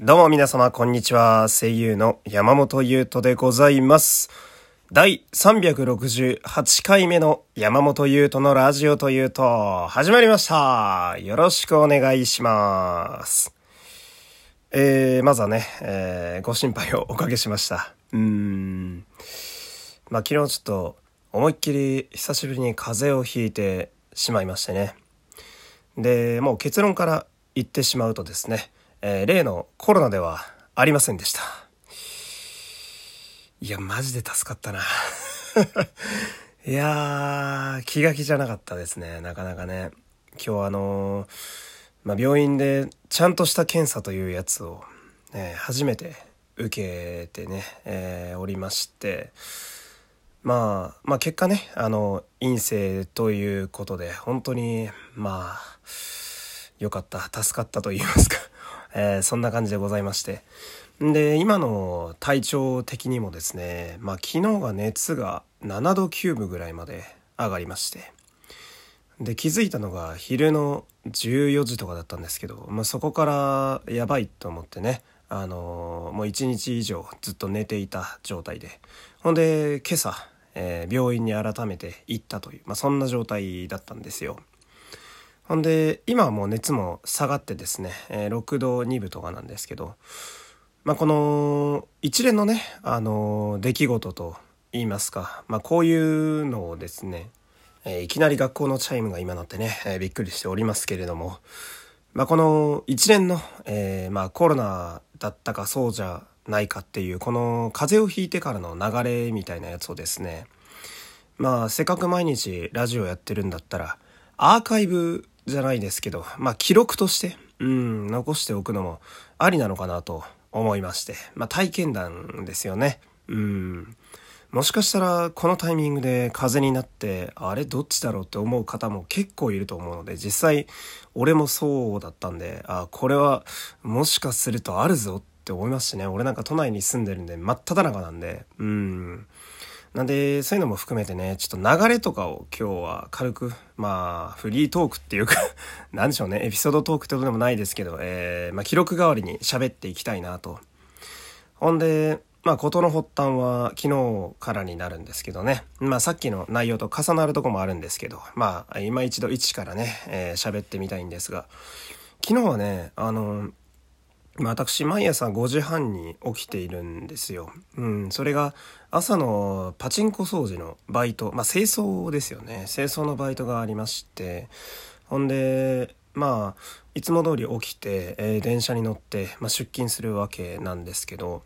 どうも皆様、こんにちは。声優の山本優斗でございます。第368回目の山本優斗のラジオというと、始まりました。よろしくお願いします。えー、まずはね、えー、ご心配をおかけしました。うーん。まあ、昨日ちょっと、思いっきり久しぶりに風邪をひいてしまいましてね。で、もう結論から言ってしまうとですね、えー例のコロナではありませんでした。いや、マジで助かったな。いやー、気が気じゃなかったですね、なかなかね。今日あのーまあ、病院でちゃんとした検査というやつを、ね、初めて受けてね、えーおりまして、まあ、まあ結果ね、あの、陰性ということで、本当に、まあ、よかった、助かったと言いますか。えーそんな感じでございまして。で、今の体調的にもですね、まあ昨日が熱が7度9分ぐらいまで上がりまして。で、気づいたのが昼の14時とかだったんですけど、まあそこからやばいと思ってね、あのーもう1日以上ずっと寝ていた状態で。ほんで、今朝、えー病院に改めて行ったという、まあそんな状態だったんですよ。ほんで今はもう熱も下がってですね、えー6度2分とかなんですけど、まあ、この一連のね、あのー出来事と言いますか、まあ、こういうのをですね、えーいきなり学校のチャイムが今なってね、えびっくりしておりますけれども、まあ、この一連の、えまあ、コロナだったかそうじゃないかっていうこの風邪をひいてからの流れみたいなやつをですねまあせっかく毎日ラジオやってるんだったらアーカイブじゃないですけどまあ記録としてうん残しておくのもありなのかなと思いましてまあ体験談ですよね。うん。もしかしたらこのタイミングで風になってあれどっちだろうって思う方も結構いると思うので実際俺もそうだったんであこれはもしかするとあるぞって思いますしね。俺なんか都内に住んでるんで真っ只中なんでうん。なんでそういうのも含めてねちょっと流れとかを今日は軽くまあフリートークっていうか なんでしょうねエピソードトークってことでもないですけど、えーまあ、記録代わりに喋っていきたいなとほんで、まあ、事の発端は昨日からになるんですけどね。まあ、さっきの内容と重なるとこもあるんですけど、まあ、今一度一からね、えー喋ってみたいんですが、昨日はね、あの、私、毎朝5時半に起きているんですよ。うん、それが朝のパチンコ掃除のバイト、まあ、清掃ですよね。清掃のバイトがありまして、ほんで、まあ、いつも通り起きて、えー電車に乗って、まあ、出勤するわけなんですけど、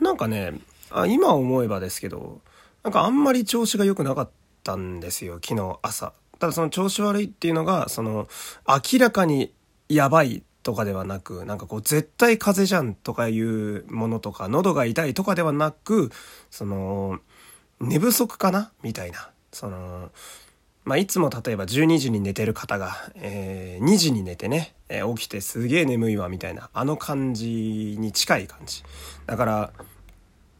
なんかね、あ今思えばですけど、なんかあんまり調子が良くなかったんですよ、昨日朝。ただその調子悪いっていうのが、その、明らかにやばいとかではなく、なんかこう、絶対風邪じゃんとかいうものとか、喉が痛いとかではなく、その、寝不足かな？みたいな。その、まあ、いつも例えば12時に寝てる方が、えー2時に寝てね、えー起きてすげえ眠いわみたいな、あの感じに近い感じ。だから、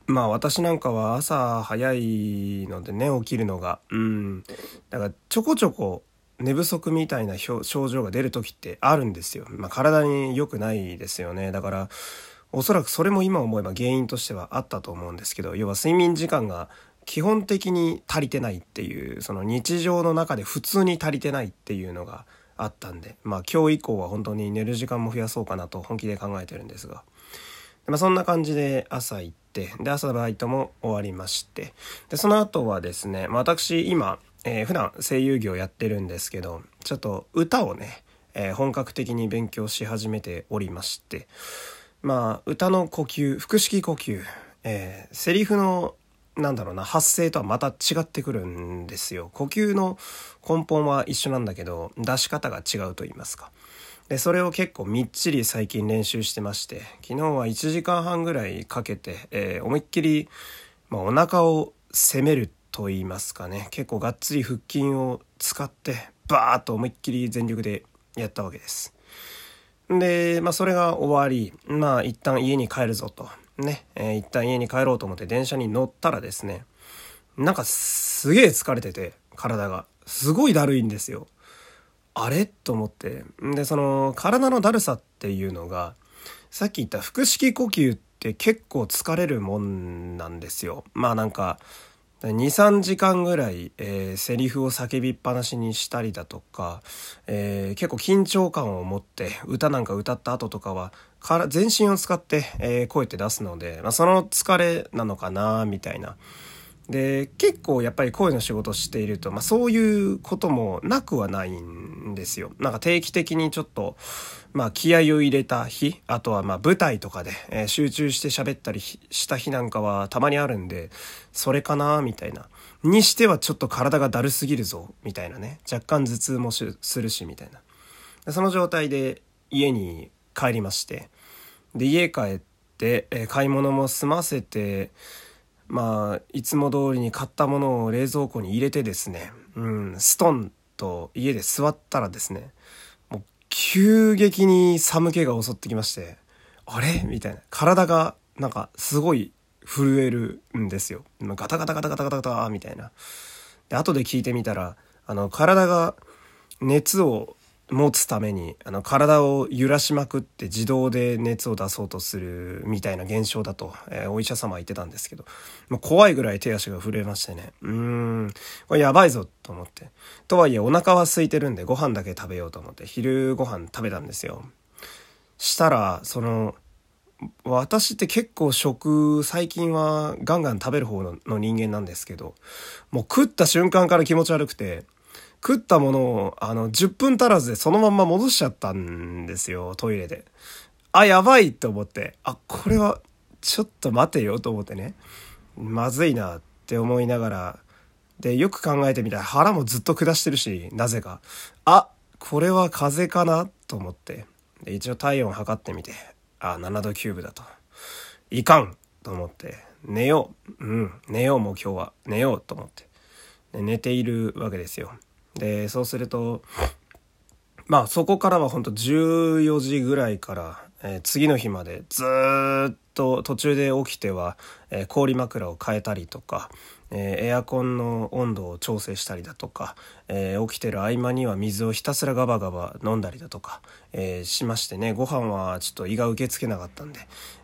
まあ私なんかは朝早いのでね、起きるのが。うん。だからちょこちょこ寝不足みたいな症状が出る時ってあるんですよ。まあ体に良くないですよね。だから、おそらくそれも今思えば原因としてはあったと思うんですけど、要は睡眠時間が基本的に足りてないっていう、その日常の中で普通に足りてないっていうのがあったんで、まあ今日以降は本当に寝る時間も増やそうかなと本気で考えてるんですが。まあ、そんな感じで朝行って、で、朝バイトも終わりまして、で、その後はですね、まあ、私今、えー普段声優業やってるんですけど、ちょっと歌をね、えー本格的に勉強し始めておりまして、まあ、歌の呼吸、腹式呼吸、えーセリフの、なんだろうな、発声とはまた違ってくるんですよ。呼吸の根本は一緒なんだけど、出し方が違うと言いますか。で、それを結構みっちり最近練習してまして、昨日は1時間半ぐらいかけて、えー思いっきり、まあ、お腹を攻めるってと言いますかね、結構がっつり腹筋を使って、バーッと思いっきり全力でやったわけです。で、まあ、それが終わり、まあ、一旦家に帰るぞと。ね、えー一旦家に帰ろうと思って電車に乗ったらですね、なんかすげえ疲れてて、体が。すごいだるいんですよ。あれ？と思って。で、その、体のだるさっていうのが、さっき言った腹式呼吸って結構疲れるもんなんですよ。まあなんか、2、3時間ぐらい、えー、セリフを叫びっぱなしにしたりだとか、えー、結構緊張感を持って歌なんか歌った後とかはから全身を使って、えー、声って出すので、まあ、その疲れなのかなみたいな。で結構やっぱり声の仕事していると、まあ、そういうこともなくはないんですよ。なんか定期的にちょっと、まあ、気合を入れた日あとはまあ舞台とかで、えー、集中して喋ったりした日なんかはたまにあるんでそれかなみたいな。にしてはちょっと体がだるすぎるぞみたいなね若干頭痛もするしみたいな。その状態で家に帰りましてで家帰って、えー、買い物も済ませてまあいつも通りに買ったものを冷蔵庫に入れてですね、うん、ストンと家で座ったらですねもう急激に寒気が襲ってきましてあれ？みたいな。体がなんかすごい震えるんですよ。ガタガタガタガタガタガタみたいな。で後で聞いてみたらあの体が熱を持つためにあの体を揺らしまくって自動で熱を出そうとするみたいな現象だと、えー、お医者様は言ってたんですけどもう怖いぐらい手足が震えましてね。うん。これやばいぞと思って。とはいえお腹は空いてるんでご飯だけ食べようと思って昼ご飯食べたんですよ。したらその私って結構食最近はガンガン食べる方の人間なんですけどもう食った瞬間から気持ち悪くて食ったものを、あの、10分足らずでそのまま戻しちゃったんですよ、トイレで。あ、やばいと思って、あ、これは、ちょっと待てよと思ってね。まずいなって思いながら、で、よく考えてみたら腹もずっと下してるし、なぜか。あ、これは風邪かなと思って。で、一応体温測ってみて、あ、7度9分だと。いかんと思って、寝よう。うん、寝ようもう今日は。寝ようと思って。寝ているわけですよ。でそうするとまあそこからはほんと14時ぐらいから、えー、次の日までずっと途中で起きては、えー、氷枕を変えたりとか、えー、エアコンの温度を調整したりだとか、え起きてる合間には水をひたすらガバガバ飲んだりだとか、えしましてねご飯はちょっと胃が受け付けなかったんで、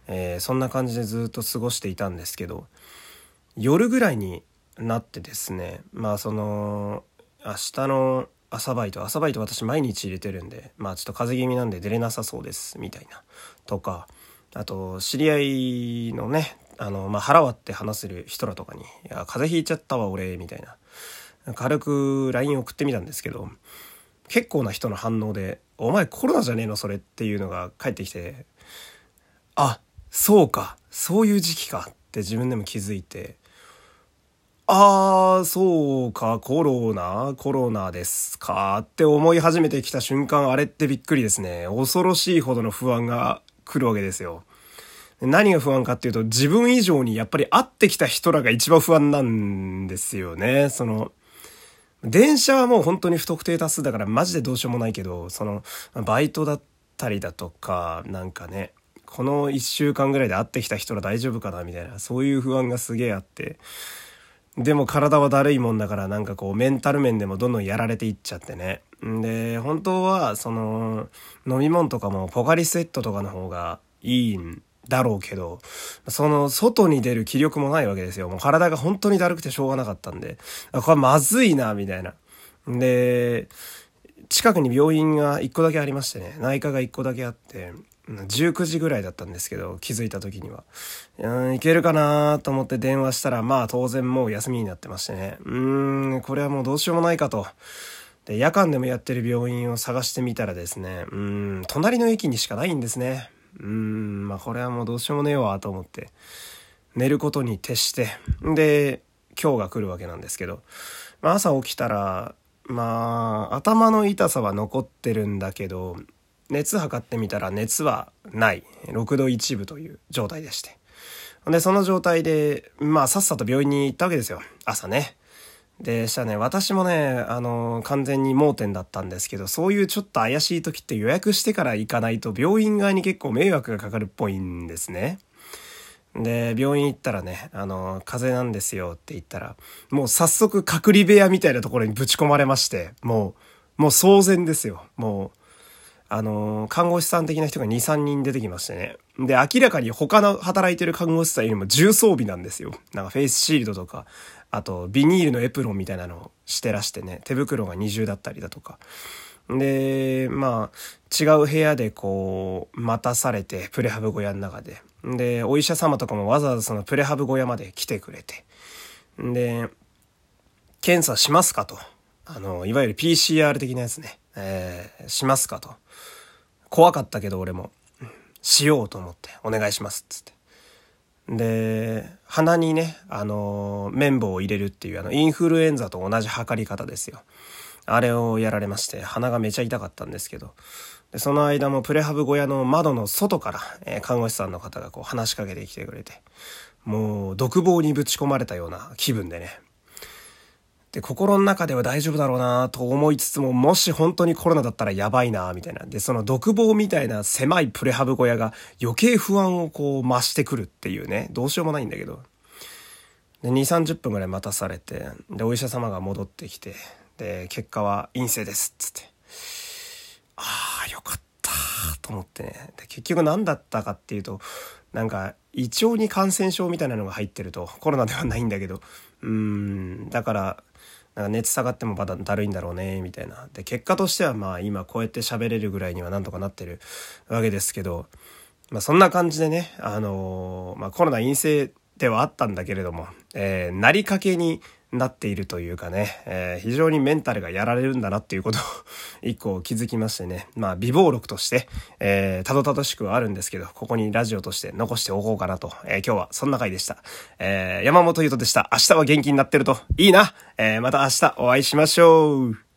えそんな感じでずっと過ごしていたんですけど夜ぐらいになってですねまあその明日の朝バイト朝バイト私毎日入れてるんでまあちょっと風邪気味なんで出れなさそうですみたいな。とかあと知り合いのねあの、まあ、腹割って話せる人らとかに「いや風邪ひいちゃったわ俺」みたいな。軽く LINE 送ってみたんですけど結構な人の反応で「お前コロナじゃねえのそれ」っていうのが返ってきてあそうかそういう時期かって自分でも気づいてああ、そうか、コロナ？コロナですかって思い始めてきた瞬間、あれってびっくりですね。恐ろしいほどの不安が来るわけですよ。何が不安かっていうと、自分以上にやっぱり会ってきた人らが一番不安なんですよね。その、電車はもう本当に不特定多数だからマジでどうしようもないけど、その、バイトだったりだとか、なんかね、この1週間ぐらいで会ってきた人ら大丈夫かなみたいな、そういう不安がすげえあって、でも体はだるいもんだからなんかこうメンタル面でもどんどんやられていっちゃってね。で、本当はその飲み物とかもポカリスエットとかの方がいいんだろうけど、その外に出る気力もないわけですよ。もう体が本当にだるくてしょうがなかったんで、これまずいな、みたいな。で、近くに病院が1個だけありましてね、内科が1個だけあって、19時ぐらいだったんですけど、気づいた時には。うん、いけるかなと思って電話したら、まあ当然もう休みになってましてね。うん、これはもうどうしようもないかと。で、夜間でもやってる病院を探してみたらですね、うん、隣の駅にしかないんですね。うん、まあこれはもうどうしようもねえわと思って、寝ることに徹して、で、今日が来るわけなんですけど、まあ、朝起きたら、まあ、頭の痛さは残ってるんだけど、熱測ってみたら熱はない。6度1分という状態でして。でその状態でまあさっさと病院に行ったわけですよ。朝ね。でしたね私もねあの完全に盲点だったんですけどそういうちょっと怪しい時って予約してから行かないと病院側に結構迷惑がかかるっぽいんですね。で、病院行ったらね、あの、風邪なんですよって言ったら、もう早速隔離部屋みたいなところにぶち込まれまして、もう、もう騒然ですよ。もう、あのー、看護師さん的な人が2、3人出てきましてね。で、明らかに他の働いてる看護師さんよりも重装備なんですよ。なんかフェイスシールドとか、あとビニールのエプロンみたいなのをしてらしてね、手袋が二重だったりだとか。で、まあ、違う部屋でこう、待たされて、プレハブ小屋の中で。で、お医者様とかもわざわざそのプレハブ小屋まで来てくれて。で、検査しますかと。あの、いわゆる PCR 的なやつね。えー、しますかと。怖かったけど俺も、しようと思って、お願いしますつって。で、鼻にね、あの、綿棒を入れるっていう、あの、インフルエンザと同じ測り方ですよ。あれをやられまして、鼻がめちゃ痛かったんですけど、でその間もプレハブ小屋の窓の外から、えー、看護師さんの方がこう話しかけてきてくれて、もう独房にぶち込まれたような気分でね。で、心の中では大丈夫だろうなと思いつつも、もし本当にコロナだったらやばいなみたいな。で、その独房みたいな狭いプレハブ小屋が余計不安をこう増してくるっていうね、どうしようもないんだけど。で、2、30分ぐらい待たされて、で、お医者様が戻ってきて、で、結果は陰性ですっ、つって。ああ、よかった、と思ってね。で、結局何だったかっていうと、なんか、胃腸に感染症みたいなのが入ってると、コロナではないんだけど、うーん、だから、なんか熱下がってもまだだるいんだろうね、みたいな。で、結果としてはまあ今こうやって喋れるぐらいにはなんとかなってるわけですけど、まあそんな感じでね、あのー、まあコロナ陰性ではあったんだけれども、えー、なりかけになっているというかね、えー、非常にメンタルがやられるんだなっていうことを 一個気づきましてね、まあ美貌録として、えー、たどたどしくはあるんですけど、ここにラジオとして残しておこうかなと、えー、今日はそんな回でした。えー、山本優斗でした。明日は元気になってるといいな。えー、また明日お会いしましょう。